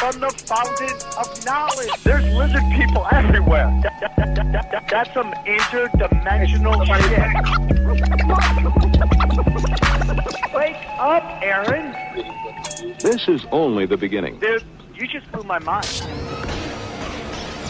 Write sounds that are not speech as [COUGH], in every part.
From the fountain of knowledge. There's lizard people everywhere. That- that- that- that- that- that's some interdimensional shit. Wake up, Aaron. This is only the beginning. Dude, you just blew my mind.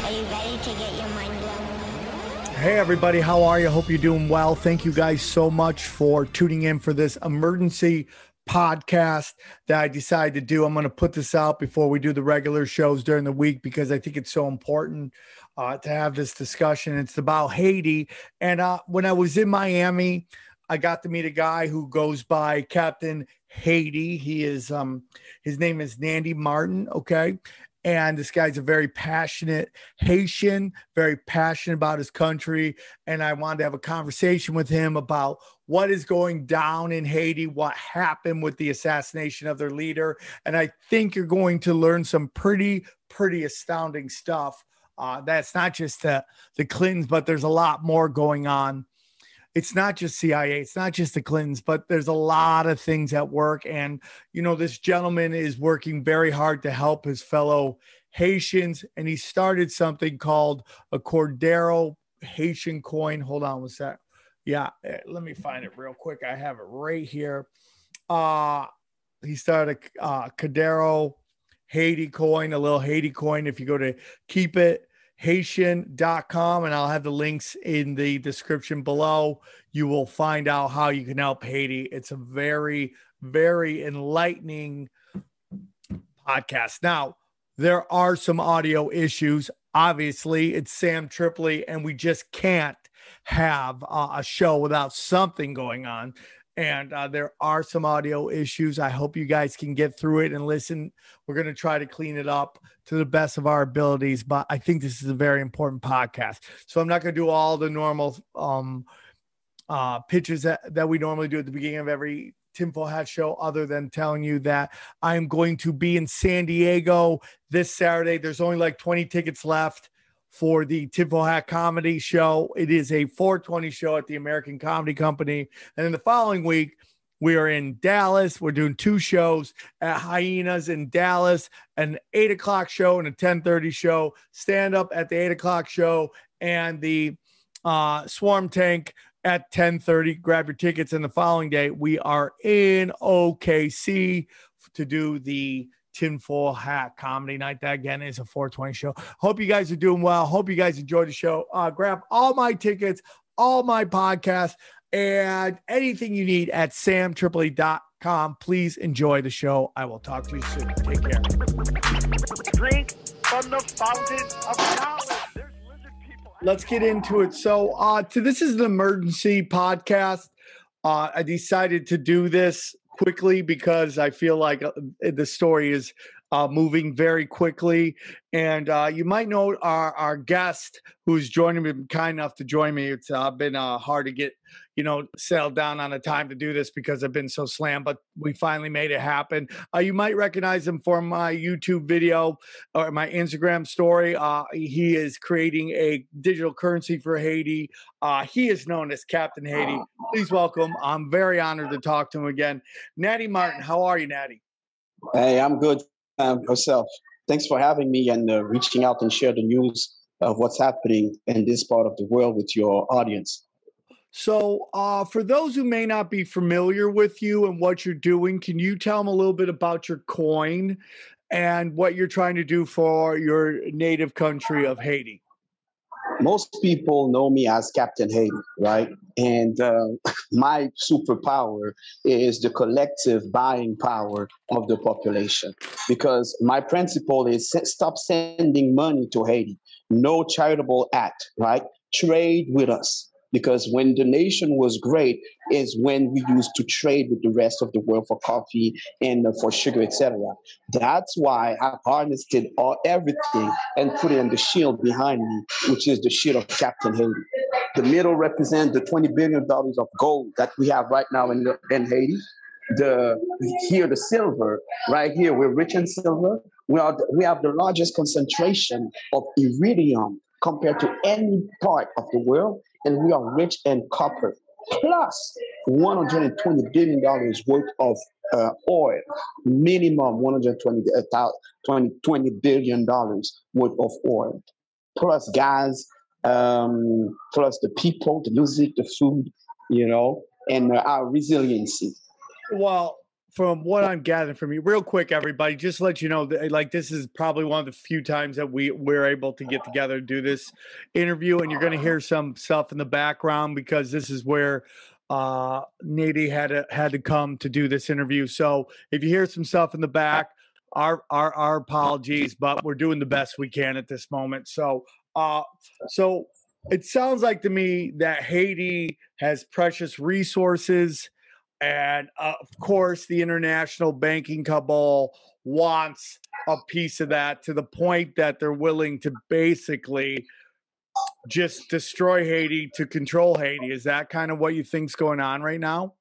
Are you ready to get your mind blown? Hey, everybody, how are you? Hope you're doing well. Thank you guys so much for tuning in for this emergency podcast that I decided to do. I'm going to put this out before we do the regular shows during the week because I think it's so important uh, to have this discussion. It's about Haiti. And uh, when I was in Miami, I got to meet a guy who goes by Captain Haiti. He is, um, his name is Nandy Martin. Okay. And this guy's a very passionate Haitian, very passionate about his country. And I wanted to have a conversation with him about what is going down in Haiti, what happened with the assassination of their leader. And I think you're going to learn some pretty, pretty astounding stuff. Uh, that's not just the, the Clintons, but there's a lot more going on it's not just CIA, it's not just the Clintons, but there's a lot of things at work. And, you know, this gentleman is working very hard to help his fellow Haitians. And he started something called a Cordero Haitian coin. Hold on one sec. Yeah, eh, let me find it real quick. I have it right here. Uh, he started a uh, Cordero Haiti coin, a little Haiti coin. If you go to keep it, haitian.com and I'll have the links in the description below. You will find out how you can help Haiti. It's a very, very enlightening podcast. Now, there are some audio issues. Obviously, it's Sam Tripoli, and we just can't have uh, a show without something going on. And uh, there are some audio issues. I hope you guys can get through it and listen. We're going to try to clean it up to the best of our abilities, but I think this is a very important podcast. So I'm not going to do all the normal um, uh, pitches that, that we normally do at the beginning of every Tinfoil Hat show, other than telling you that I'm going to be in San Diego this Saturday. There's only like 20 tickets left for the Tinfoil Hat Comedy Show. It is a 420 show at the American Comedy Company. And then the following week, we are in Dallas. We're doing two shows at Hyenas in Dallas, an eight o'clock show and a 1030 show, stand up at the eight o'clock show and the uh, Swarm Tank at 1030. Grab your tickets. And the following day, we are in OKC to do the tinfoil hat comedy night. That again is a 420 show. Hope you guys are doing well. Hope you guys enjoyed the show. Uh, grab all my tickets, all my podcasts, and anything you need at samtripoli.com. Please enjoy the show. I will talk to you soon. Take care. Drink from the fountain of knowledge. There's lizard people Let's get into it. So, uh, to this is an emergency podcast. Uh, I decided to do this quickly because I feel like uh, the story is uh, moving very quickly. And uh, you might know our, our guest who's joining me, kind enough to join me. It's uh, been uh, hard to get, you know, settled down on a time to do this because I've been so slammed, but we finally made it happen. Uh, you might recognize him from my YouTube video or my Instagram story. Uh, he is creating a digital currency for Haiti. Uh, he is known as Captain Haiti. Please welcome. I'm very honored to talk to him again. Nandy Martin, how are you, Nandy? Hey, I'm good. Um, yourself. Thanks for having me and uh, reaching out and share the news of what's happening in this part of the world with your audience. So, uh, for those who may not be familiar with you and what you're doing, can you tell them a little bit about your coin and what you're trying to do for your native country of Haiti? Most people know me as Captain Haiti, right? And uh, [LAUGHS] my superpower is the collective buying power of the population. Because my principle is stop sending money to Haiti. No charitable act, right? Trade with us. Because when the nation was great, is when we used to trade with the rest of the world for coffee and uh, for sugar, etc. That's why I harnessed all everything and put it in the shield behind me, which is the shield of Captain Haiti. The middle represents the $20 billion of gold that we have right now in, in Haiti. The here the silver right here we're rich in silver. We are we have the largest concentration of iridium compared to any part of the world, and we are rich in copper plus 120 billion dollars worth of uh, oil, minimum 120 uh, 20, 20 billion dollars worth of oil, plus gas, um, plus the people, the music, the food, you know, and uh, our resiliency. Well, from what I'm gathering from you, real quick, everybody, just let you know that like this is probably one of the few times that we we're able to get together and do this interview, and you're going to hear some stuff in the background because this is where uh Nandy had to had to come to do this interview. So if you hear some stuff in the back, our our our apologies, but we're doing the best we can at this moment. So uh so it sounds like to me that Haiti has precious resources and uh, of course, the international banking cabal wants a piece of that to the point that they're willing to basically just destroy Haiti to control Haiti. Is that kind of what you think's going on right now?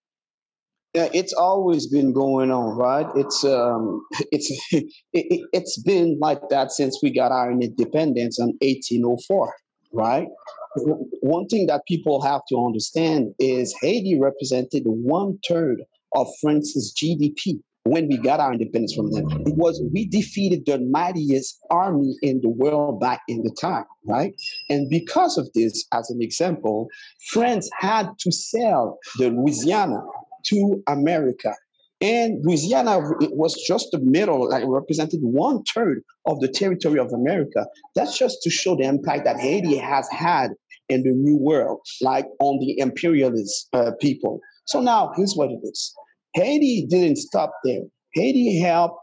Yeah, it's always been going on, right? It's um, [LAUGHS] it's it, it's been like that since we got our independence in 1804, right? One thing that people have to understand is Haiti represented one third of France's GDP when we got our independence from them. It was we defeated the mightiest army in the world back in the time, right? And because of this, as an example, France had to sell the Louisiana to America and Louisiana was just the middle, like represented one third of the territory of America. That's just to show the impact that Haiti has had in the New World, like on the imperialist uh, people. So now here's what it is Haiti didn't stop there. Haiti helped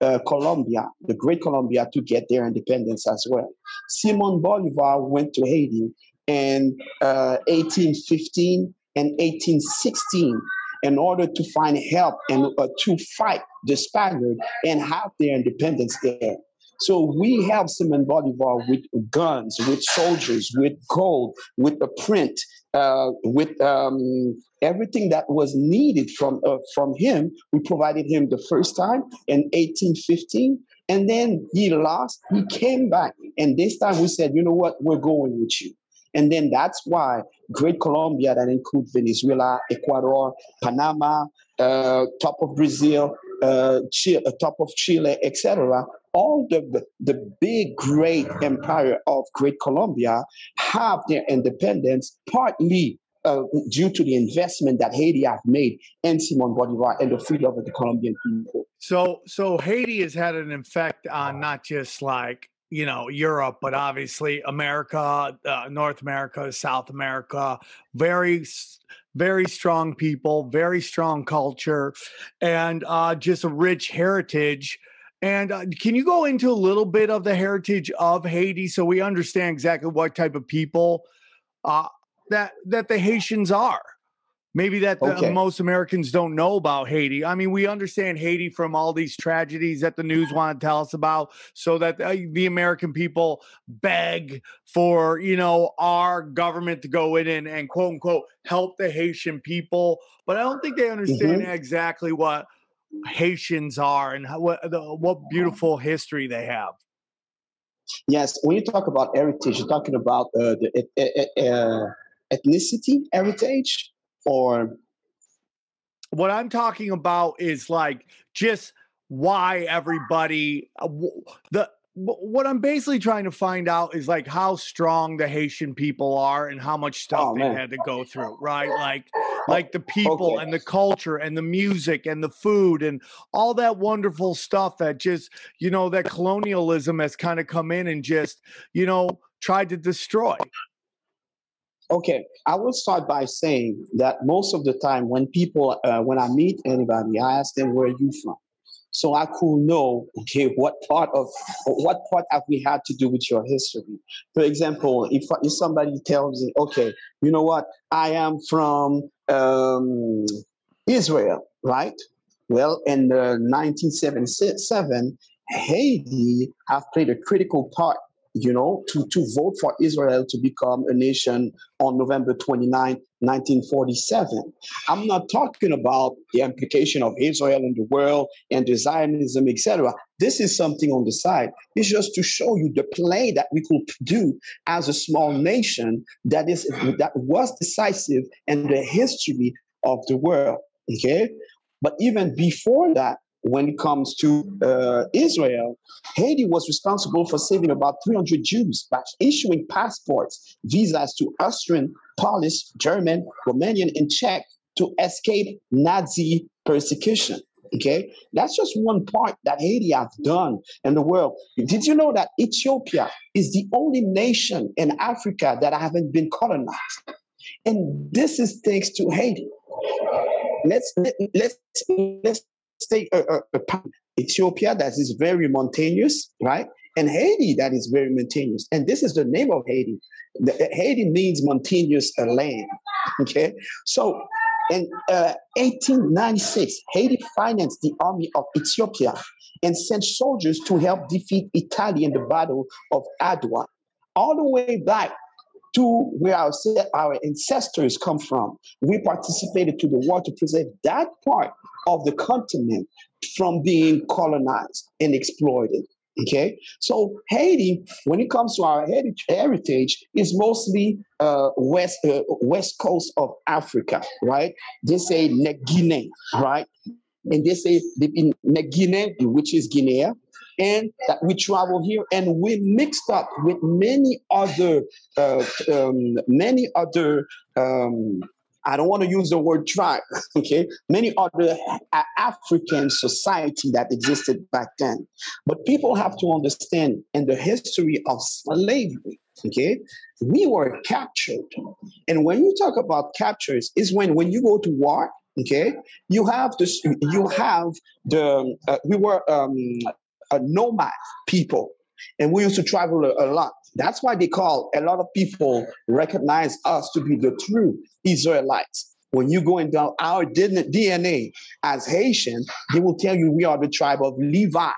uh, Colombia, the Great Colombia, to get their independence as well. Simon Bolivar went to Haiti in uh, 1815 and 1816 in order to find help and uh, to fight the Spaniard and have their independence there. So we have Simon Bolivar with guns, with soldiers, with gold, with the print, uh, with um, everything that was needed from uh, from him. We provided him the first time in 1815, and then he lost. He came back, and this time we said, you know what, we're going with you. And then that's why Great Colombia, that includes Venezuela, Ecuador, Panama, uh, top of Brazil, uh, Chile, uh, top of Chile, etc. All the, the big, great empire of Great Colombia have their independence partly uh, due to the investment that Haiti have made in Simon Bolivar and the freedom of the Colombian people. So, so Haiti has had an effect on not just like you know Europe, but obviously America, uh, North America, South America, very very strong people, very strong culture, and uh, just a rich heritage. And uh, can you go into a little bit of the heritage of Haiti so we understand exactly what type of people uh, that that the Haitians are? Maybe that the, okay. most Americans don't know about Haiti. I mean, we understand Haiti from all these tragedies that the news want to tell us about, so that uh, the American people beg for you know our government to go in and, and quote unquote help the Haitian people. But I don't think they understand mm-hmm. exactly what Haitians are and how, what the, what beautiful history they have. Yes, when you talk about heritage, you're talking about uh, the uh, uh, ethnicity heritage or what I'm talking about is like just why everybody uh, the what I'm basically trying to find out is like how strong the Haitian people are and how much stuff oh, they had to go through, right? Like like the people okay. and the culture and the music and the food and all that wonderful stuff that just, you know, that colonialism has kind of come in and just, you know, tried to destroy. Okay, I will start by saying that most of the time when people, uh, when I meet anybody, I ask them where you from, so I could know, okay, what part of what part have we had to do with your history? For example, if if somebody tells me, okay, you know what, I am from um, Israel, right? Well, in uh, 1977, Haiti have played a critical part you know, to, to vote for Israel to become a nation on November 29, 1947. I'm not talking about the implication of Israel in the world and the Zionism, etc. This is something on the side. It's just to show you the play that we could do as a small nation that is that was decisive in the history of the world. Okay, but even before that, when it comes to uh, Israel, Haiti was responsible for saving about 300 Jews by issuing passports, visas to Austrian, Polish, German, Romanian, and Czech to escape Nazi persecution. Okay, that's just one part that Haiti has done in the world. Did you know that Ethiopia is the only nation in Africa that haven't been colonized? And this is thanks to Haiti. Let's let, let's let's take uh, uh, a, a, a Ethiopia that is very mountainous, right? And Haiti that is very mountainous. And this is the name of Haiti. The, Haiti means mountainous uh, land. Okay. So in uh, 1896, Haiti financed the army of Ethiopia and sent soldiers to help defeat Italy in the Battle of Adwa. All the way back to where our, our ancestors come from. We participated to the war to preserve that part of the continent from being colonized and exploited. Okay, so Haiti, when it comes to our heritage, is mostly uh, west uh, west coast of Africa, right? They say Guinea, right? And they say in Guinea, which is Guinea, and that we travel here and we mixed up with many other uh, um, many other um, I don't want to use the word tribe, [LAUGHS] okay? Many other African society that existed back then. But people have to understand in the history of slavery, okay, we were captured. And when you talk about captures, is when when you go to war, okay, you have this, you have the, uh, we were um, a nomad people. And we used to travel a, a lot. That's why they call a lot of people recognize us to be the true Israelites. When you go into our DNA as Haitian, they will tell you we are the tribe of Levi.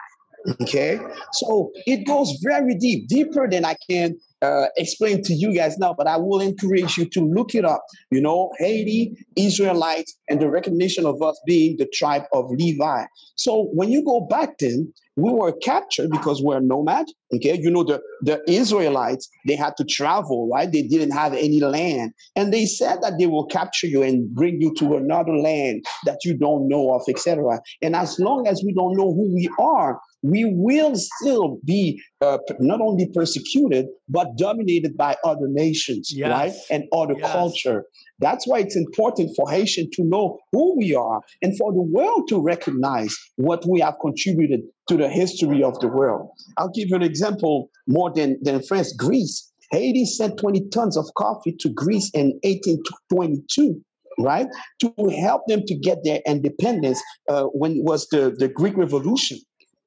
Okay, so it goes very deep, deeper than I can uh, explain to you guys now, but I will encourage you to look it up. You know, Haiti, Israelites, and the recognition of us being the tribe of Levi. So when you go back then, we were captured because we're nomad. Okay, you know the the Israelites they had to travel, right? They didn't have any land, and they said that they will capture you and bring you to another land that you don't know of, etc. And as long as we don't know who we are, we will still be uh, not only persecuted but dominated by other nations, yes. right, and other yes. culture. That's why it's important for Haitian to know who we are and for the world to recognize what we have contributed to the history of the world. I'll give you an example more than, than France, Greece. Haiti sent 20 tons of coffee to Greece in 1822 right to help them to get their independence uh, when it was the, the greek revolution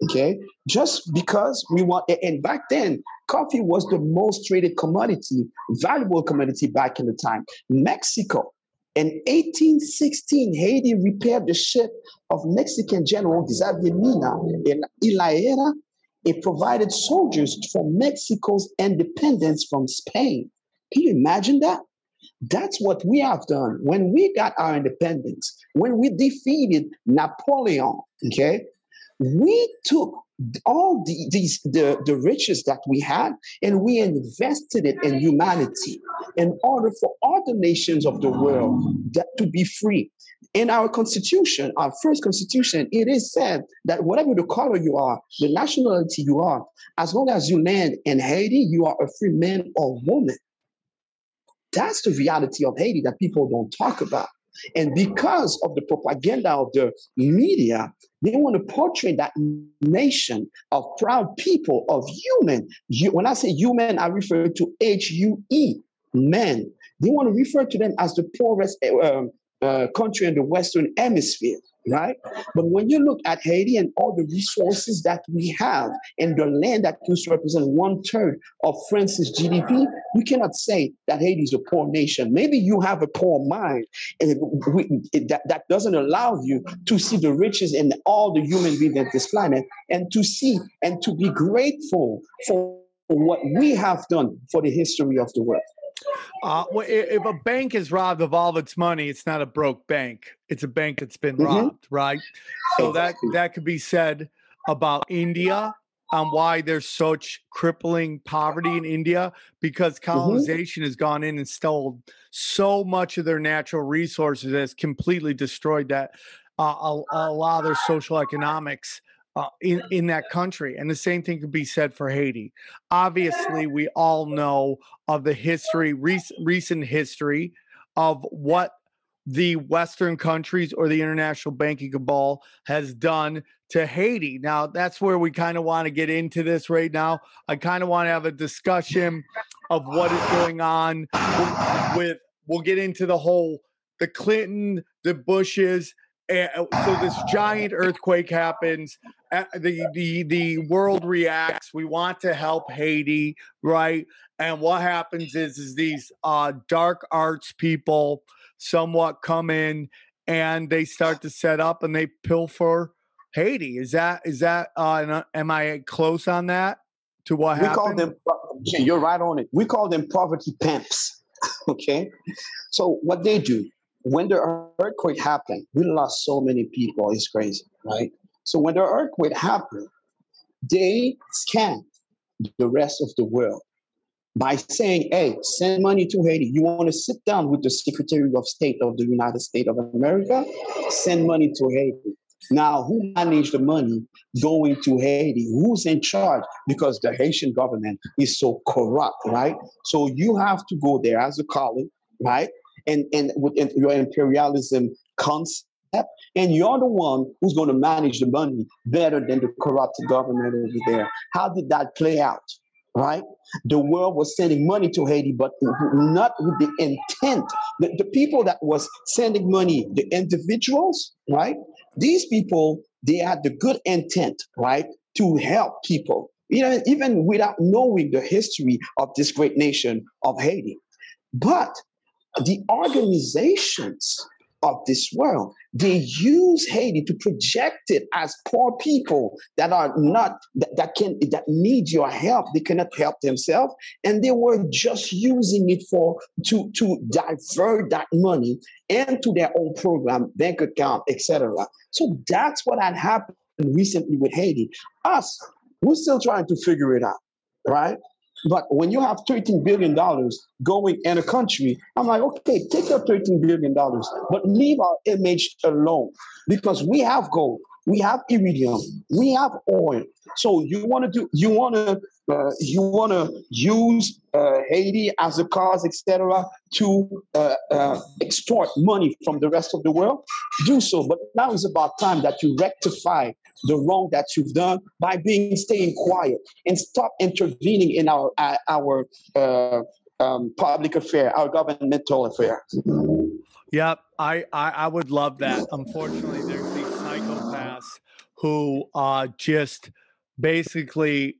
okay? Just because we want and back then coffee was the most traded commodity valuable commodity back in the time. Mexico in 1816 haiti repaired the ship of mexican general xavier mina in Ilaera. it provided soldiers for mexico's independence from spain. Can you imagine that? That's what we have done. When we got our independence when we defeated napoleon okay we took all the, these the, the riches that we had and we invested it in humanity in order for other nations of the world that, to be free. In our constitution our first constitution it is said that whatever the color you are the nationality you are as long as you land in haiti you are a free man or woman. That's the reality of haiti that people don't talk about and because of the propaganda of the media, they want to portray that nation of proud people, of human. When I say human, I refer to H U E, men. They want to refer to them as the poorest uh, uh, country in the Western Hemisphere right? But when you look at Haiti and all the resources that we have and the land that used to represent one third of France's GDP, you cannot say that Haiti is a poor nation. Maybe you have a poor mind and that, that doesn't allow you to see the riches in all the human beings on this planet and to see and to be grateful for what we have done for the history of the world. Uh, well, if a bank is robbed of all of its money, it's not a broke bank. It's a bank that's been mm-hmm. robbed, right? So that that could be said about India on why there's such crippling poverty in India because mm-hmm. colonization mm-hmm. has gone in and stole so much of their natural resources has completely destroyed that uh, a, a, lot of their social economics uh, in in that country. And the same thing could be said for Haiti. Obviously, we all know of the history, recent, recent history of what the Western countries or the international banking cabal has done to Haiti. Now, that's where we kind of want to get into this right now. I kind of want to have a discussion of what is [LAUGHS] going on with, we'll get into the whole, the Clinton, the Bushes. And so this giant earthquake happens. The, the, the world reacts. We want to help Haiti, right? And what happens is, is these uh, dark arts people somewhat come in and they start to set up and they pilfer Haiti. Is that is that uh, am I close on that to what we happened? call them. You're right on it. We call them poverty pimps. [LAUGHS] okay, so what they do when the earthquake happened, we lost so many people. It's crazy, right? So when the earthquake happened, they scanned the rest of the world by saying, hey, send money to Haiti. You want to sit down with the Secretary of State of the United States of America? Send money to Haiti. Now, who managed the money going to Haiti? Who's in charge? Because the Haitian government is so corrupt, right? So you have to go there as a colleague, right? And and with your imperialism concept, and you're the one who's going to manage the money better than the corrupt government over there. How did that play out? right? The world was sending money to Haiti, but not with the intent. The, the people that was sending money, the individuals, right? These people, they had the good intent, right, to help people, you know, even without knowing the history of this great nation of Haiti. But the organizations of this world. They use Haiti to project it as poor people that are not that, that can that need your help. They cannot help themselves, and they were just using it for to to divert that money into their own program, bank account, etc. So that's what had happened recently with Haiti. Us, we're still trying to figure it out, right? But when you have $13 billion going in a country, I'm like, okay, take your $13 billion, but leave our image alone because we have gold, we have iridium, we have oil. So you want to do, you want to, uh, you want to use uh, Haiti as a cause, etc., to uh, uh, extort money from the rest of the world. Do so, but now is about time that you rectify the wrong that you've done by being staying quiet and stop intervening in our uh, our uh, um, public affair, our governmental affair. Yep, I, I, I would love that. Unfortunately, there's these psychopaths who uh, just basically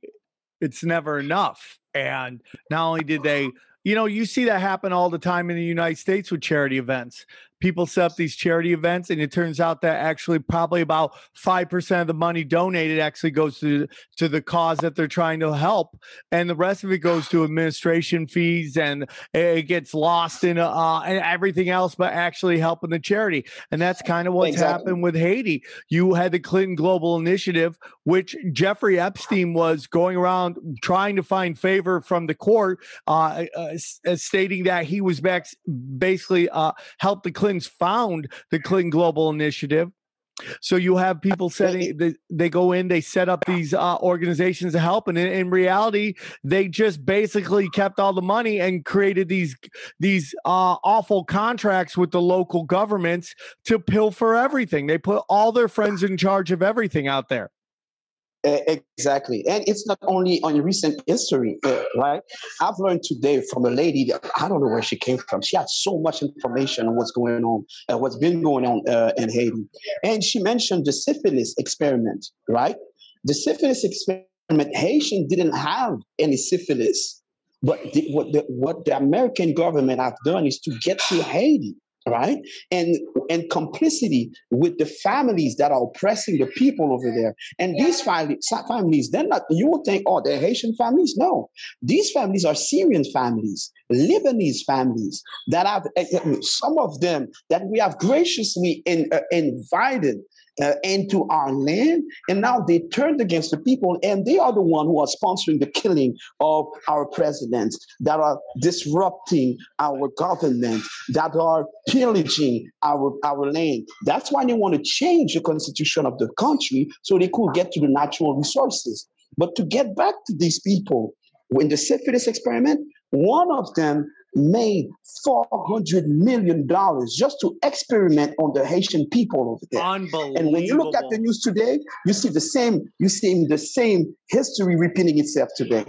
it's never enough. And not only did they you know, you see that happen all the time in the United States with charity events people set up these charity events and it turns out that actually probably about 5% of the money donated actually goes to to the cause that they're trying to help and the rest of it goes to administration fees and it gets lost in uh, and everything else but actually helping the charity and that's kind of what's exactly. happened with Haiti you had the Clinton Global Initiative which Jeffrey Epstein was going around trying to find favor from the court uh, uh, stating that he was back basically uh, helped the Clinton Clintons found the Clinton Global Initiative. So you have people setting they, they go in, they set up these uh, organizations to help, and in, in, reality, they just basically kept all the money and created these these uh, awful contracts with the local governments to pilfer everything. They put all their friends in charge of everything out there. Exactly. And it's not only on recent history, uh, right? I've learned today from a lady that I don't know where she came from. She had so much information on what's going on, uh, what's been going on uh, in Haiti. And she mentioned the syphilis experiment, right? The syphilis experiment, Haitian didn't have any syphilis. But the, what, the, what the American government have done is to get to Haiti right? And and complicity with the families that are oppressing the people over there. And these family, families, they're not. You would think, oh, they're Haitian families. No, these families are Syrian families, Lebanese families that have eh, eh, some of them that we have graciously in, uh, invited uh, into our land, and now they turned against the people, and they are the one who are sponsoring the killing of our presidents, that are disrupting our government, that are pillaging our our land. That's why they want to change the constitution of the country so they could get to the natural resources. But to get back to these people, in the syphilis experiment, one of them made $400 million just to experiment on the Haitian people over there. Unbelievable. And when you look at the news today, you see the same, you see the same history repeating itself today.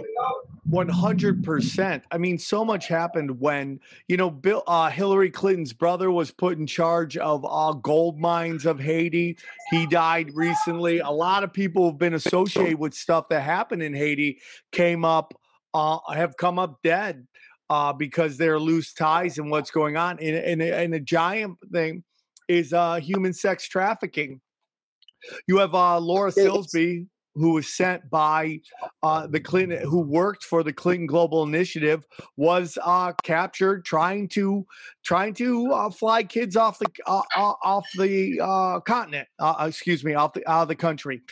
100%. I mean, so much happened when, you know, Bill uh, Hillary Clinton's brother was put in charge of uh, gold mines of Haiti. He died recently. A lot of people have been associated with stuff that happened in Haiti came up uh, have come up dead uh, because they're loose ties and what's going on. And, and, and a giant thing is uh, human sex trafficking. You have uh, Laura Silsby, who was sent by uh, the Clinton, who worked for the Clinton Global Initiative, was uh, captured trying to trying to uh, fly kids off the uh, uh, off the uh, continent. excuse me, off the out of the country.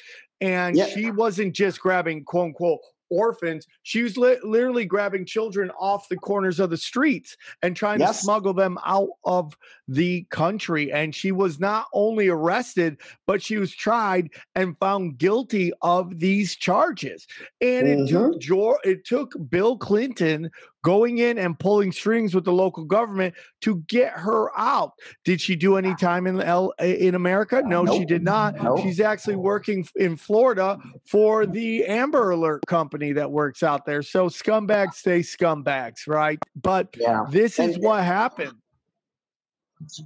And yeah. she wasn't just grabbing quote unquote orphans. She was li- literally grabbing children off the corners of the streets and trying yes. to smuggle them out of the country. And she was not only arrested, but she was tried and found guilty of these charges. And mm-hmm. it took mm-hmm. It took Bill Clinton going in and pulling strings with the local government to get her out. Did she do any time in L in America? Uh, no, nope. she did not. Nope. She's actually working in Florida for mm. the Amber Alert company that works out there. So scumbags stay scumbags, right? But yeah. this is and, what happened.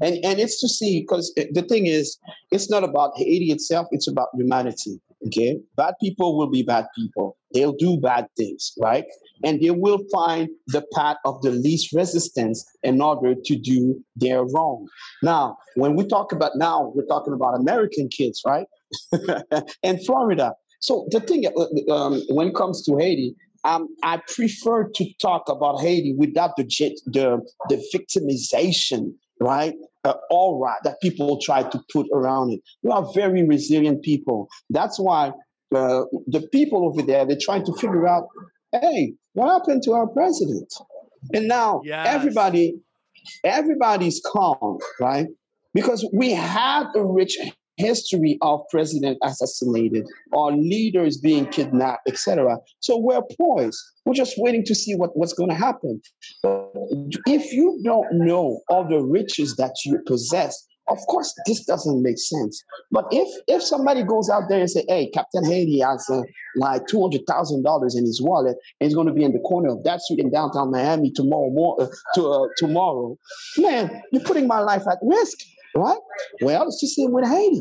And and it's to see because the thing is, it's not about Haiti itself; it's about humanity. Okay, bad people will be bad people. They'll do bad things, right? And they will find the path of the least resistance in order to do their wrong. Now, when we talk about now, we're talking about American kids, right? [LAUGHS] and Florida. So the thing, uh, um, when it comes to Haiti, um, I prefer to talk about Haiti without the the, the victimization, right? Uh, aura that people try to put around it. We are very resilient people. That's why uh, the people over there they're trying to figure out, hey, what happened to our president? And now yes. everybody, everybody's calm, right? Because we have a rich history of president assassinated or leaders being kidnapped, etc. So we're poised. We're just waiting to see what, what's going to happen. But if you don't know all the riches that you possess, of course, this doesn't make sense. But if if somebody goes out there and say, "Hey, Captain Haiti has uh, like two hundred thousand dollars in his wallet and he's going to be in the corner of that street in downtown Miami tomorrow, more, uh, to, uh, tomorrow," man, you're putting my life at risk right? Well, it's the same with Haiti.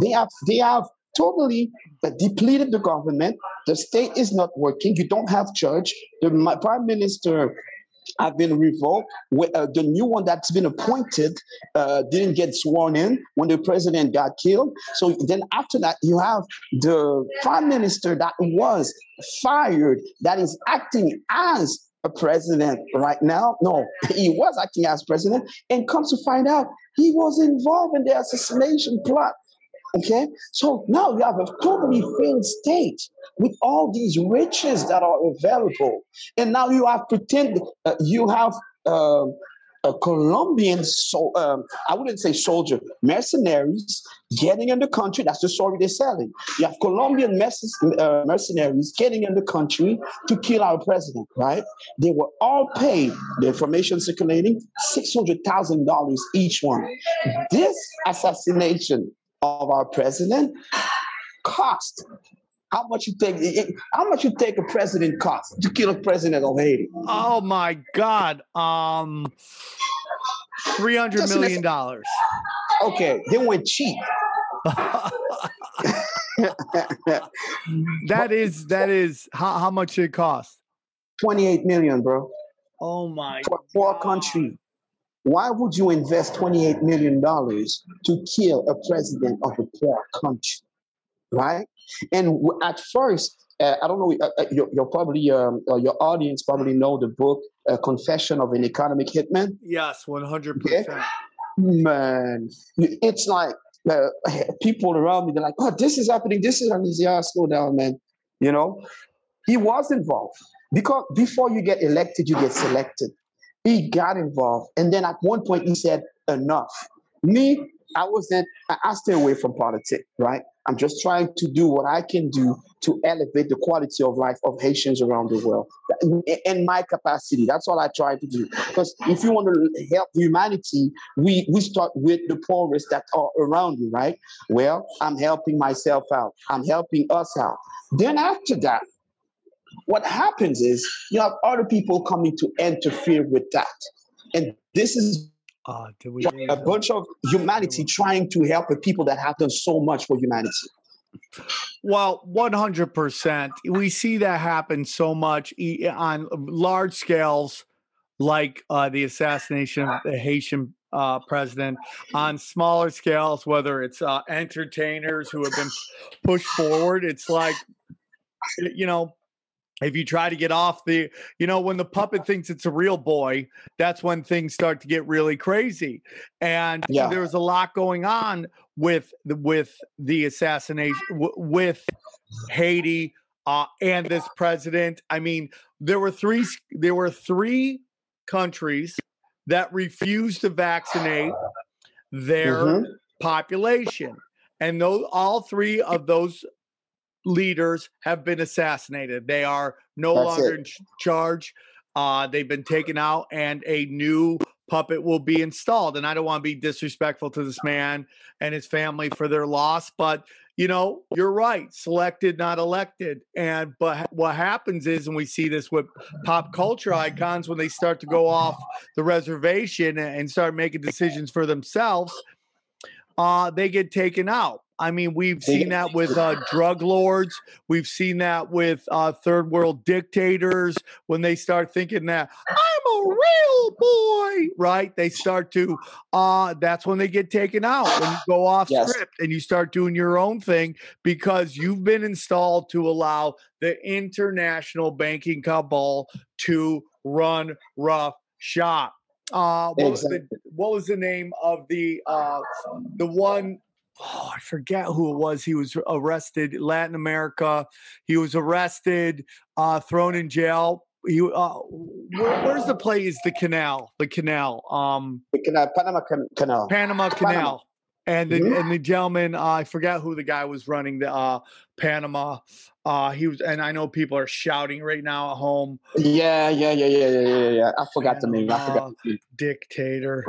They have they have totally depleted the government. The state is not working. You don't have church. The prime minister have been revoked. Uh, the new one that's been appointed uh, didn't get sworn in when the president got killed. So then after that, you have the prime minister that was fired that is acting as a president right now. No, he was acting as president and comes to find out he was involved in the assassination plot. Okay, so now you have a totally failed state with all these riches that are available, and now you have pretend uh, you have uh, a Colombian, so um, I wouldn't say soldier, mercenaries getting in the country. That's the story they're selling. You have Colombian uh, mercenaries getting in the country to kill our president, right? They were all paid, the information circulating, $600,000 each one. This assassination of our president cost how much you think how much you think a president cost to kill a president of Haiti? Oh my God. Um three hundred million dollars. Okay, they went cheap. [LAUGHS] that is that is how, how much it cost? 28 million, bro. Oh my for four countries. Why would you invest $28 million to kill a president of a poor country? Right? And at first, uh, I don't know, uh, uh, you're, you're probably, um, uh, your audience probably know the book uh, Confession of an Economic Hitman. Yes, one hundred Okay. percent. Man, it's like uh, [LAUGHS] people around me, they're like, oh, this is happening, this is happening. Yeah, slow down, man. You know, he was involved because before you get elected, you get selected. He got involved. And then at one point, he said, enough. Me, I wasn't, I stay away from politics, right? I'm just trying to do what I can do to elevate the quality of life of Haitians around the world in my capacity. That's all I try to do. Because if you want to help humanity, we, we start with the poorest that are around you, right? Well, I'm helping myself out. I'm helping us out. Then after that, what happens is you have other people coming to interfere with that. And this is Uh, a bunch of humanity trying to help the people that have done so much for humanity. Well, one hundred percent. We see that happen so much on large scales, like uh, the assassination of the Haitian uh, president. On smaller scales, whether it's uh, entertainers who have been pushed forward, it's like you know. If you try to get off the, you know, when the puppet thinks it's a real boy, that's when things start to get really crazy. And Yeah. there's a lot going on with the with the assassination w- with Haiti uh, and this president. I mean, there were three there were three countries that refused to vaccinate their Mhm. population, and those all three of those leaders have been assassinated. They are no That's longer it. in charge. Uh, they've been taken out, and a new puppet will be installed. And I don't want to be disrespectful to this man and his family for their loss, but you know, you're right. Selected, not elected. And but what happens is, and we see this with pop culture icons when they start to go off the reservation and start making decisions for themselves, uh, they get taken out. I mean, we've seen that with uh, drug lords. We've seen that with uh, third world dictators when they start thinking that I'm a real boy, right? They start to, uh, that's when they get taken out. When you go off Yes. script and you start doing your own thing because you've been installed to allow the international banking cabal to run rough shop. Uh, what, was the, what was the name of the uh, the one oh, I forget who it was. He was arrested Latin America. He was arrested, uh, thrown in jail. He uh, where, where's the place? The canal, the canal, um, The canal, Panama Can- Canal. Panama Canal. And the Mhm. and the gentleman, uh, I forgot who the guy was running the uh, Panama. Uh, he was, and I know people are shouting right now at home. Yeah, yeah, yeah, yeah, yeah, yeah, yeah. I forgot the name. I forgot. the name. Dictator.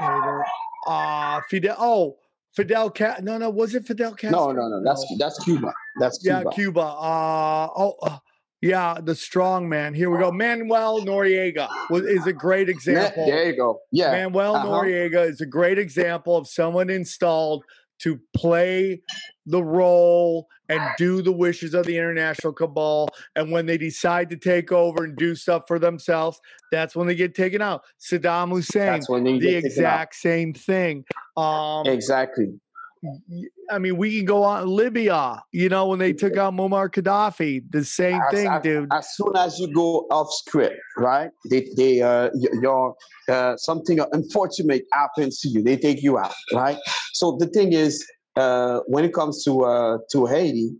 Dictator. Uh, Fidel. Oh, Fidel. Ca- no, no. Was it Fidel Castro? No, no, no. That's that's Cuba. That's Yeah, Cuba. Cuba. Uh, oh, uh, yeah, the strong man. Here we go. Manuel Noriega was, is a great example. There you go. Yeah. Manuel uh-huh. Noriega is a great example of someone installed to play the role and do the wishes of the international cabal. And when they decide to take over and do stuff for themselves, that's when they get taken out. Saddam Hussein, That's when they the get taken out. exact same thing. Um, Exactly. I mean, we can go on Libya. You know, when they took out Muammar Gaddafi, the same As- thing, as, dude. As soon as you go off script, right? They, they, uh, your, uh, something unfortunate happens to you. They take you out, right? So the thing is, uh, when it comes to uh, to Haiti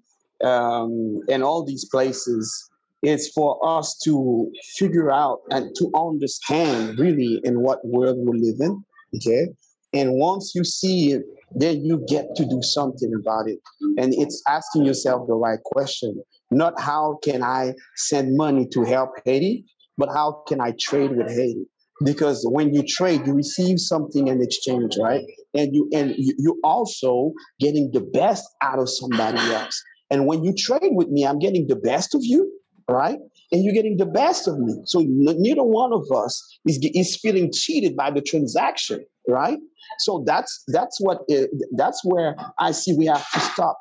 um, and all these places, it's for us to figure out and to understand really in what world we live in. Okay, and once you see it, then you get to do something about it. And it's asking yourself the right question not how can I send money to help Haiti, but how can I trade with Haiti? Because when you trade, you receive something in exchange, right? And you and you, also getting the best out of somebody else. And when you trade with me, I'm getting the best of you, right? And you're getting the best of me. So neither one of us is, is feeling cheated by the transaction, right? So that's that's what uh, that's where I see we have to stop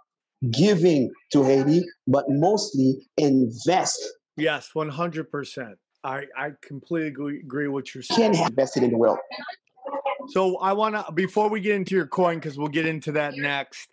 giving to Haiti, but mostly invest. Yes, one hundred percent. I, I completely agree, with what you're Can have invested in the world. So I want to before we get into your coin because we'll get into that next.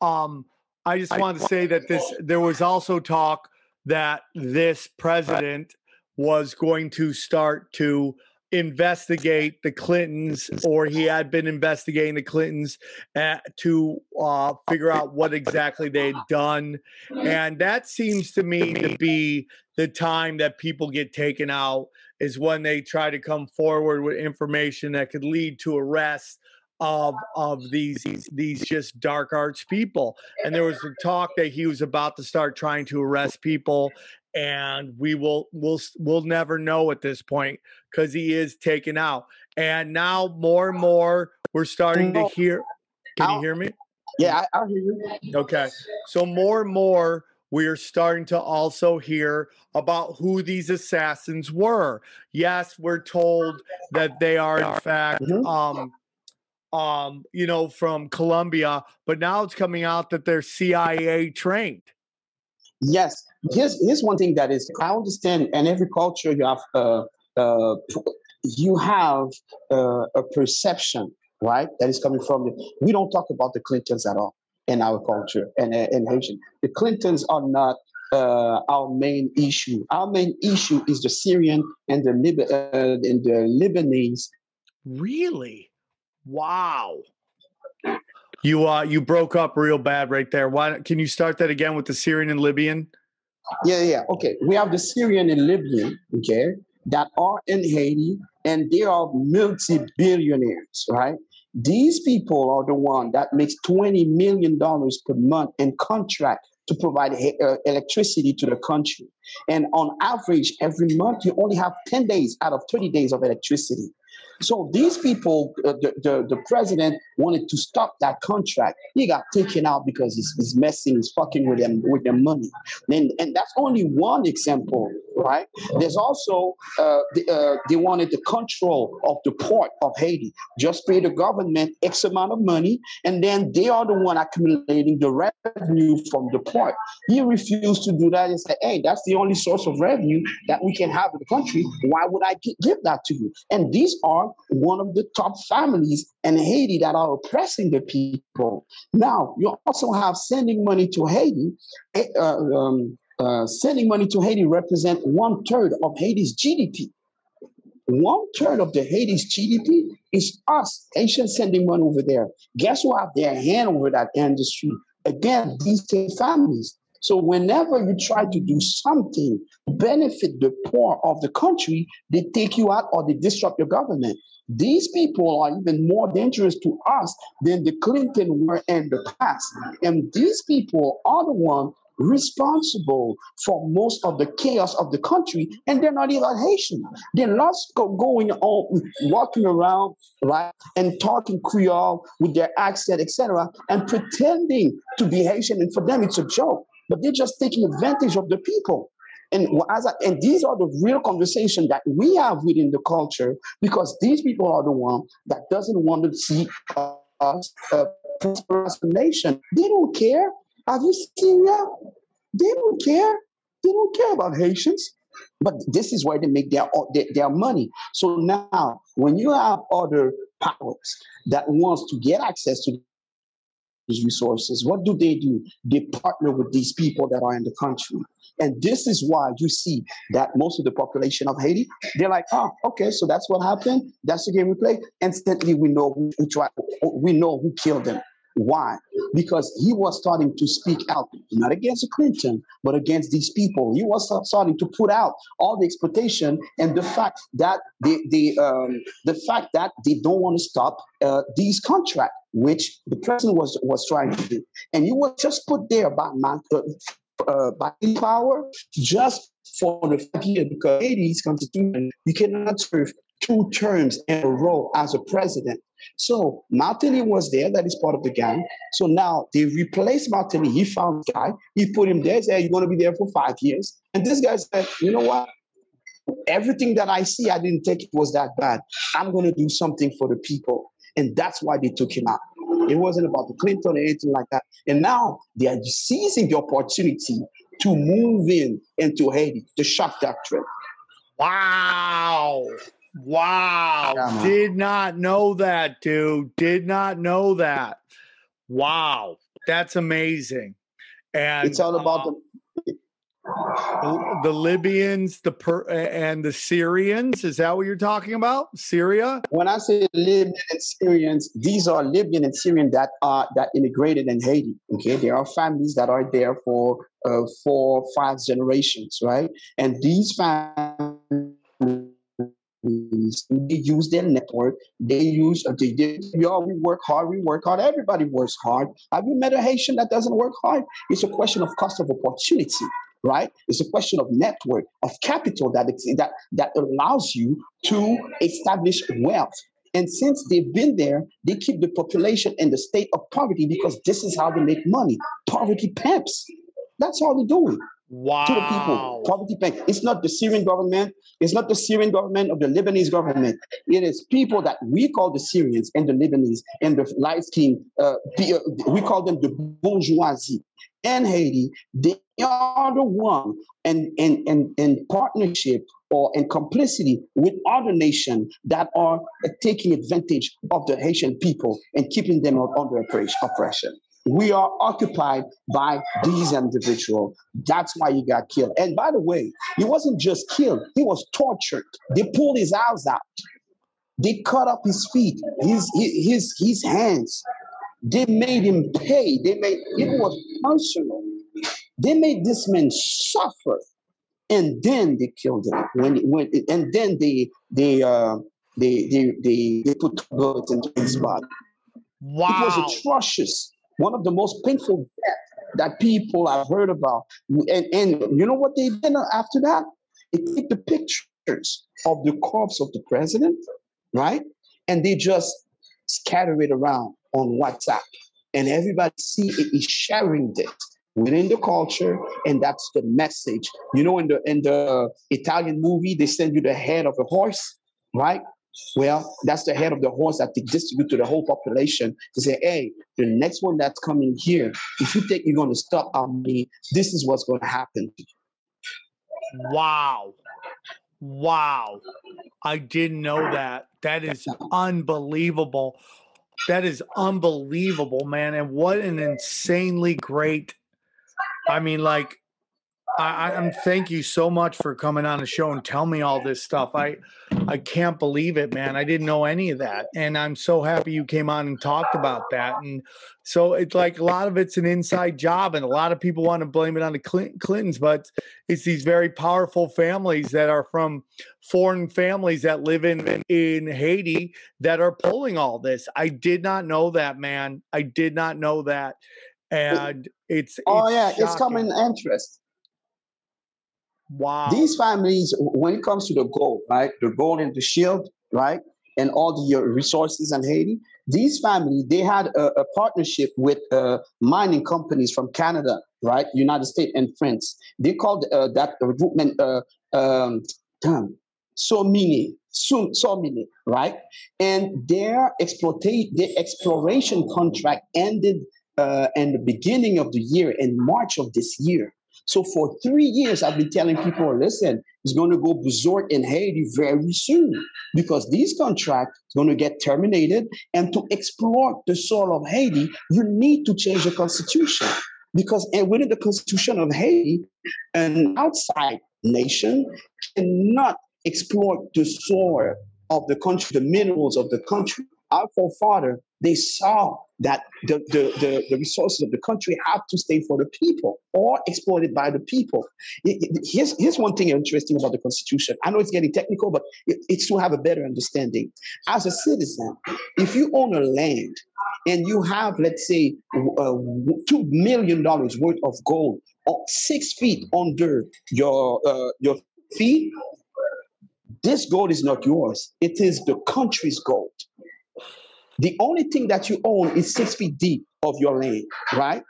Um, I just want to say that this there was also talk that this president was going to start to investigate the Clintons, or he had been investigating the Clintons at, to uh, figure out what exactly they'd done, and that seems to me to be the time that people get taken out is when they try to come forward with information that could lead to arrests of of these these just dark arts people and there was a talk that he was about to start trying to arrest people and we will we'll we'll never know at this point because he is taken out and now more and more we're starting to hear can you hear me Yeah, I, I hear you. Okay. So more and more we're starting to also hear about who these assassins were. Yes, we're told that they are in fact Mhm. um um you know from Colombia, but now it's coming out that they're CIA trained. Yes. Here's here's one thing that is I understand. In every culture, you have uh, uh, you have uh, a perception, right? That is coming from the. We don't talk about the Clintons at all in our culture and in Haitian. The Clintons are not uh, our main issue. Our main issue is the Syrian and the Lib- uh, and the Lebanese. Really? Wow. You uh you broke up real bad right there. Why can you start that again with the Syrian and Libyan? Yeah, yeah. Okay, we have the Syrian and Libyan. Okay, that are in Haiti, and they are multi-billionaires, right? These people are the one that makes twenty million dollars per month in contract to provide uh, electricity to the country. And on average, every month you only have ten days out of thirty days of electricity. So these people, uh, the, the the president wanted to stop that contract. He got taken out because he's, he's messing, he's fucking with them with their money. And, and that's only one example, right? There's also uh, the, uh, they wanted the control of the port of Haiti. Just pay the government X amount of money, and then they are the one accumulating the revenue from the port. He refused to do that and said, "Hey, that's the only source of revenue that we can have in the country. Why would I give that to you?" And these are one of the top families in Haiti that are oppressing the people. Now, you also have sending money to Haiti. eh, Uh, um, uh, sending money to Haiti represent one third of Haiti's GDP. One third of the Haiti's GDP is us, Haitians sending money over there. Guess who have their hand over that industry? Again, these families. So whenever you try to do something to benefit the poor of the country, they take you out or they disrupt your government. These people are even more dangerous to us than the Clinton were in the past. And these people are the one responsible for most of the chaos of the country, and they're not even Haitian. They're not go- going on, walking around, right, and talking Creole with their accent, etc., and pretending to be Haitian. And for them, it's a joke. But they're just taking advantage of the people. And as I, and these are the real conversation that we have within the culture because these people are the one that doesn't want to see uh, us uh, prosperous nation. They don't care. Have you seen that? They don't care. They don't care about Haitians. But this is where they make their, their their money. So now, when you have other powers that wants to get access to these resources, what do they do? They partner with these people that are in the country. And this is why you see that most of the population of Haiti, they're like, oh, okay, so that's what happened. That's the game we play. Instantly, we know who, we know who killed them. Why? Because he was starting to speak out, not against Clinton, but against these people. He was starting to put out all the exploitation and the fact that they, they um, the fact that they don't want to stop uh, these contracts, which the president was was trying to do. And he was just put there by man, uh, uh, by power just for the years because Haiti's constitution you cannot serve two terms in a row as a president. So Martelly was there, that is part of the gang. So now they replaced Martelly. He found guy, he put him there, said, You're gonna be there for five years. And this guy said, You know what? Everything that I see, I didn't think it was that bad. I'm gonna do something for the people. And that's why they took him out. It wasn't about the Clinton or anything like that. And now they are seizing the opportunity to move in into Haiti, the shock doctrine. Wow. Wow. Yeah. Did not know that, dude. Did not know that. Wow. That's amazing. And It's all about uh, the the, the Libyans, the per, and the Syrians. Is that what you're talking about? Syria? when I say Libyan and Syrians, these are Libyan and Syrian that are that immigrated in Haiti. Okay, there are families that are there for uh, four, five generations, right? And these families, they use their network. They use they, they yo, we work hard. We work hard. Everybody works hard. Have you met a Haitian that doesn't work hard? It's a question of cost of opportunity. Right, it's a question of network of capital that that that allows you to establish wealth. And since they've been there, they keep the population in the state of poverty because this is how they make money. Poverty pimps. That's all they're doing Wow. to the people. Poverty pimp. It's not the Syrian government. It's not the Syrian government or the Lebanese government. It is people that we call the Syrians and the Lebanese and the light skin. Uh, uh, we call them the bourgeoisie. And Haiti, they are the one and and and in partnership or in complicity with other nations that are taking advantage of the Haitian people and keeping them under oppression. We are occupied by these individuals. That's why he got killed. And by the way, he wasn't just killed, he was tortured. They pulled his eyes out. They cut up his feet, his his his hands. They made him pay. They made it was personal. They made this man suffer, and then they killed him. When when and then they they uh, they, they they they put bullets into his body. Wow, It was atrocious. One of the most painful deaths that people have heard about. And, and you know what they did after that? They took the pictures of the corpse of the president, right? And they just scatter it around on WhatsApp. And everybody see it is sharing it within the culture, and that's the message. You know, in the in the Italian movie, they send you the head of a horse, right? Well, that's the head of the horse that they distribute to the whole population to say, hey, the next one that's coming here, if you think you're going to stop on me, this is what's going to happen. Wow. Wow. I didn't know that. That is unbelievable. That is unbelievable, man. And what an insanely great. I mean, like, I, I'm thank you so much for coming on the show and tell me all this stuff. I I can't believe it, man. I didn't know any of that. And I'm so happy you came on and talked about that. And so it's like a lot of it's an inside job, and a lot of people want to blame it on the Clin- Clintons, but it's these very powerful families that are from foreign families that live in in Haiti that are pulling all this. I did not know that, man. I did not know that. And it's Oh, it's yeah, it's shocking. common interest. Wow. These families, when it comes to the gold, right, the gold and the shield, right, and all the uh, resources in Haiti, these families, they had a, a partnership with uh, mining companies from Canada, right, United States and France. They called uh, that recruitment, uh, um, damn, Somini, Sum- Somini, right? And their exploitation, their exploration contract ended uh, in the beginning of the year, in March of this year. So for three years, I've been telling people, listen, it's going to go berserk in Haiti very soon because these contracts are going to get terminated. And to explore the soil of Haiti, you need to change the constitution because and within the constitution of Haiti, an outside nation cannot exploit the soil of the country, the minerals of the country. Our forefather, they saw that the, the, the, the resources of the country have to stay for the people or exploited by the people. Here's, here's one thing interesting about the Constitution. I know it's getting technical, but it- it's to have a better understanding. As a citizen, if you own a land and you have, let's say, uh, $2 million worth of gold six feet under your, uh, your feet, this gold is not yours. It is the country's gold. The only thing that you own is six feet deep of your land, right?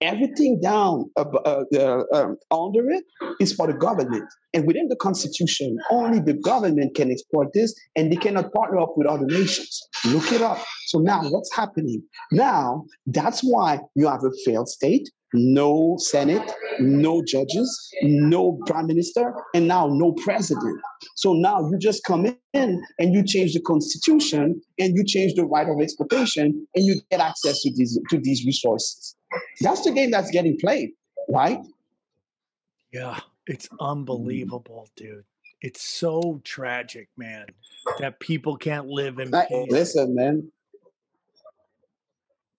Everything down uh, uh, um, under it is for the government. And within the Constitution, only the government can exploit this and they cannot partner up with other nations. Look it up. So now what's happening? Now, that's why you have a failed state. No Senate, no judges, no prime minister, and now no president. So now you just come in and you change the constitution and you change the right of expropriation and you get access to these to these resources. That's the game that's getting played, right? Yeah, it's unbelievable, dude. It's so tragic, man, that people can't live in peace. listen, man.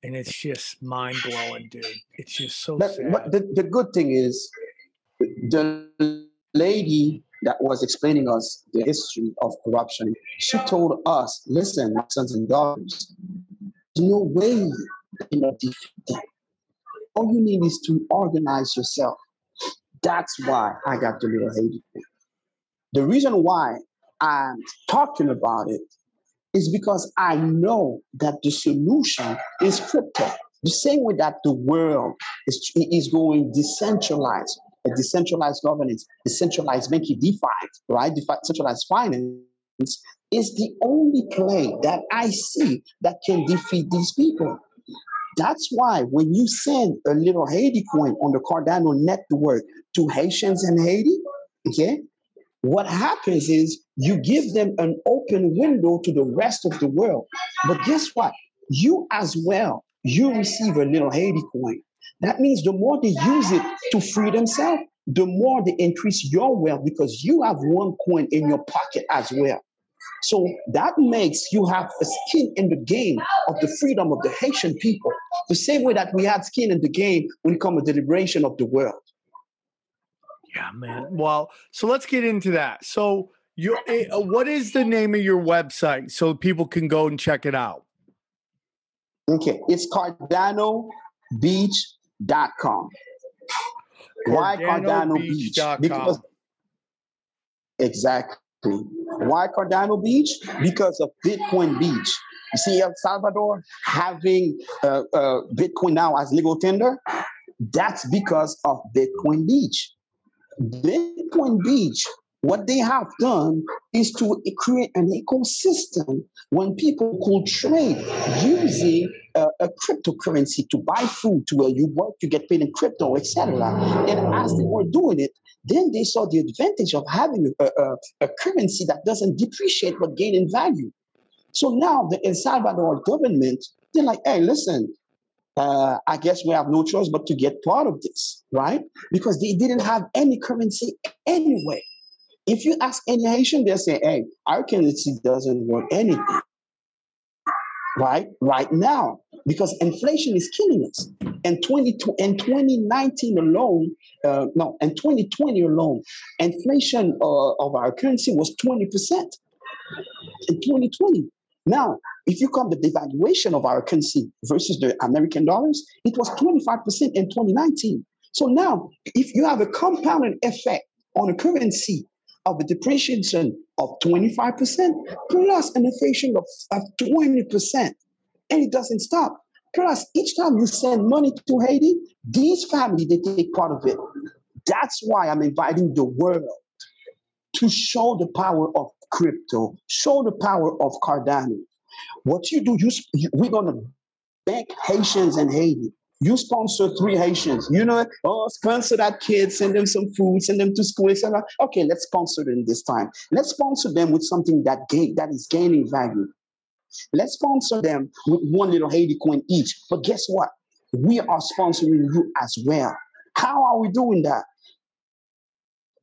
And it's just mind blowing, dude. It's just so But, sad. but the, the good thing is, the lady that was explaining us the history of corruption, she told us, listen, my sons and daughters, there's no way you can defeat them. All you need is to organize yourself. That's why I got the little Haiti. The reason why I'm talking about it is because I know that the solution is crypto. The same way that the world is, is going decentralized, a decentralized governance, decentralized banking, DeFi, right? DeFi, decentralized finance is the only play that I see that can defeat these people. That's why when you send a little Haiti coin on the Cardano network to Haitians in Haiti, okay, what happens is you give them an open window to the rest of the world. But guess what? You as well, you receive a little Haiti coin. That means the more they use it to free themselves, the more they increase your wealth because you have one coin in your pocket as well. So that makes you have a skin in the game of the freedom of the Haitian people, the same way that we had skin in the game when it comes to the liberation of the world. Yeah, man. Well, so let's get into that. So, you, uh, what is the name of your website so people can go and check it out? Okay, it's CardanoBeach.com. Why Cardano Beach? CardanoBeach.com. Because exactly. Why Cardano Beach? Because of Bitcoin Beach. You see, El Salvador having uh, uh, Bitcoin now as legal tender. That's because of Bitcoin Beach. Bitcoin Beach, what they have done is to create an ecosystem when people could trade using uh, a cryptocurrency to buy food, to where you work, you get paid in crypto, etc. And as they were doing it, then they saw the advantage of having a, a, a currency that doesn't depreciate but gain in value. So now the El Salvador government, they're like, hey, listen, uh, I guess we have no choice but to get part of this, right? Because they didn't have any currency anyway. If you ask any Haitian, they'll say, hey, our currency doesn't worth anything, right? Right now, because inflation is killing us. And 20, in 2019 alone, uh, no, in 2020 alone, inflation uh, of our currency was 20% in 2020. Now, if you come the devaluation of our currency versus the American dollars, it was 25% in 2019. So now, if you have a compounding effect on a currency of a depreciation of 25% plus an inflation of, of 20%, and it doesn't stop. Plus, each time you send money to Haiti, these families they take part of it. That's why I'm inviting the world to show the power of crypto, show the power of Cardano. What you do, you, we're gonna bank Haitians in Haiti. You sponsor three Haitians. You know, oh, sponsor that kid, send them some food, send them to school, etc. Okay, let's sponsor them this time. Let's sponsor them with something that gain that is gaining value. Let's sponsor them with one little Haiti coin each. But guess what? We are sponsoring you as well. How are we doing that?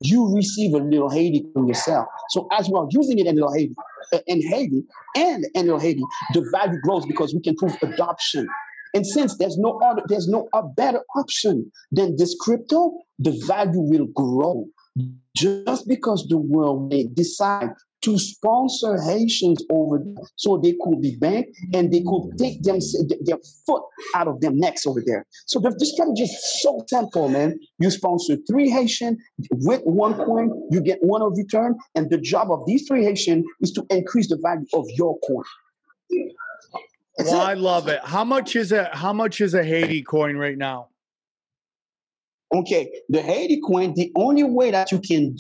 You receive a little Haiti from yourself. So as you are using it in little Haiti, uh, in Haiti and in little Haiti, the value grows because we can prove adoption. And since there's no other, there's no a better option than this crypto, the value will grow. Just because the world may decide to sponsor Haitians over there so they could be banked and they could take them their foot out of their necks over there. So the, the strategy is so simple, man. You sponsor three Haitian with one coin, you get one of return, and the job of these three Haitian is to increase the value of your coin. That's Well, it. I love it. How much is a how much is a Haiti coin right now? Okay, the Haiti coin, the only way that you can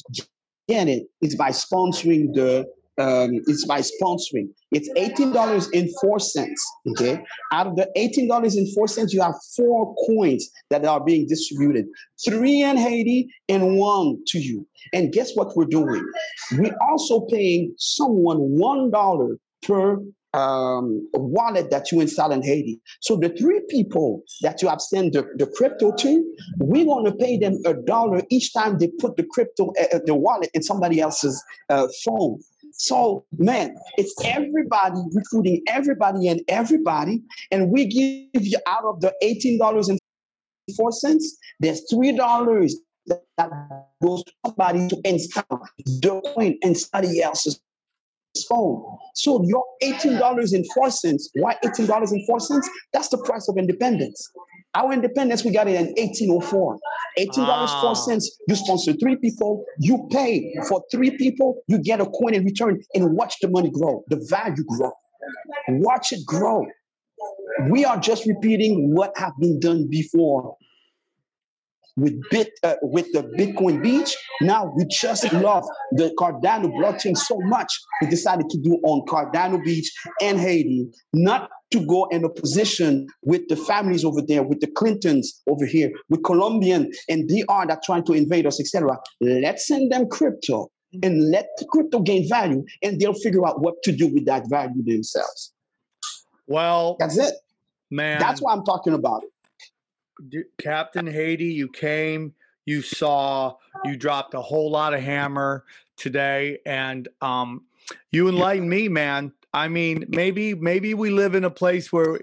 get it is by sponsoring the um, it's by sponsoring. It's eighteen dollars and four cents. Okay, out of the eighteen dollars and four cents, you have four coins that are being distributed: three in Haiti and one to you. And guess what we're doing? We're also paying someone one dollar per um, wallet that you install in Haiti. So the three people that you have sent the, the crypto to, we're going to pay them a dollar each time they put the crypto, uh, the wallet in somebody else's uh, phone. So, man, it's everybody recruiting everybody and everybody. And we give you out of the $18.04, there's $3 that goes somebody to install the coin in somebody else's phone. So your $18.04, why $18.04? That's the price of independence. Our independence, we got it in 1804. $18.04, you sponsor three people, you pay for three people, you get a coin in return, and watch the money grow, the value grow. Watch it grow. We are just repeating what have been done before with bit uh, with the Bitcoin Beach. Now we just love the Cardano blockchain so much. We decided to do on Cardano Beach and Haiti, not to go in a position with the families over there, with the Clintons over here, with Colombian and DR that trying to invade us, etc. Let's send them crypto and let the crypto gain value, and they'll figure out what to do with that value themselves. Well, that's it, man. That's why I'm talking about it. Captain Haiti, you came, you saw, you dropped a whole lot of hammer today, and um, you enlightened me, man. I mean, maybe maybe we live in a place where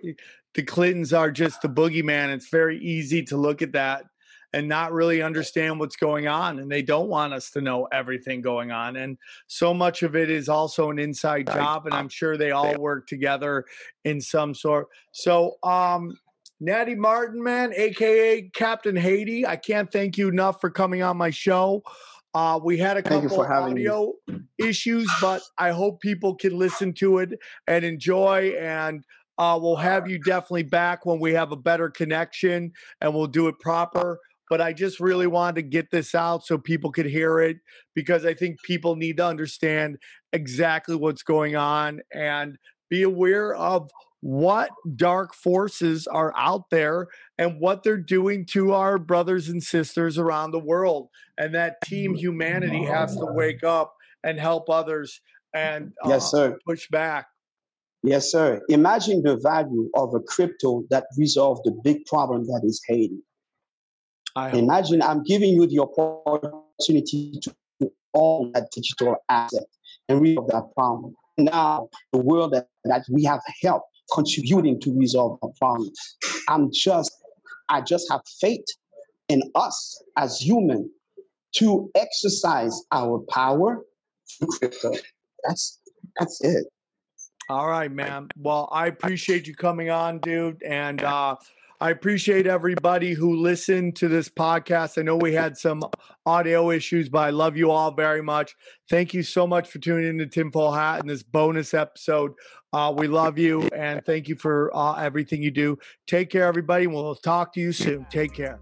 the Clintons are just the boogeyman. It's very easy to look at that and not really understand what's going on, and they don't want us to know everything going on. And so much of it is also an inside job, and I'm sure they all work together in some sort. So, um, Nandy Martin, man, aka Captain Haiti. I can't thank you enough for coming on my show. Uh, we had a couple audio me. issues, but I hope people can listen to it and enjoy. And uh, we'll have you definitely back when we have a better connection and we'll do it proper. But I just really wanted to get this out so people could hear it because I think people need to understand exactly what's going on and be aware of what dark forces are out there and what they're doing to our brothers and sisters around the world. And that team humanity has to wake up and help others and uh, yes, sir. push back. Yes, sir. Imagine the value of a crypto that resolved the big problem that is Haiti. Imagine I'm giving you the opportunity to own that digital asset and resolve that problem. Now, the world that, that we have helped contributing to resolve our problems. I'm just, I just have faith in us as human to exercise our power. That's that's it. All right, man. Well, I appreciate you coming on, dude, and uh, I appreciate everybody who listened to this podcast. I know we had some audio issues, but I love you all very much. Thank you so much for tuning in to Tinfoil Hat in this bonus episode. Uh, we love you and thank you for uh, everything you do. Take care, everybody. We'll talk to you soon. Take care.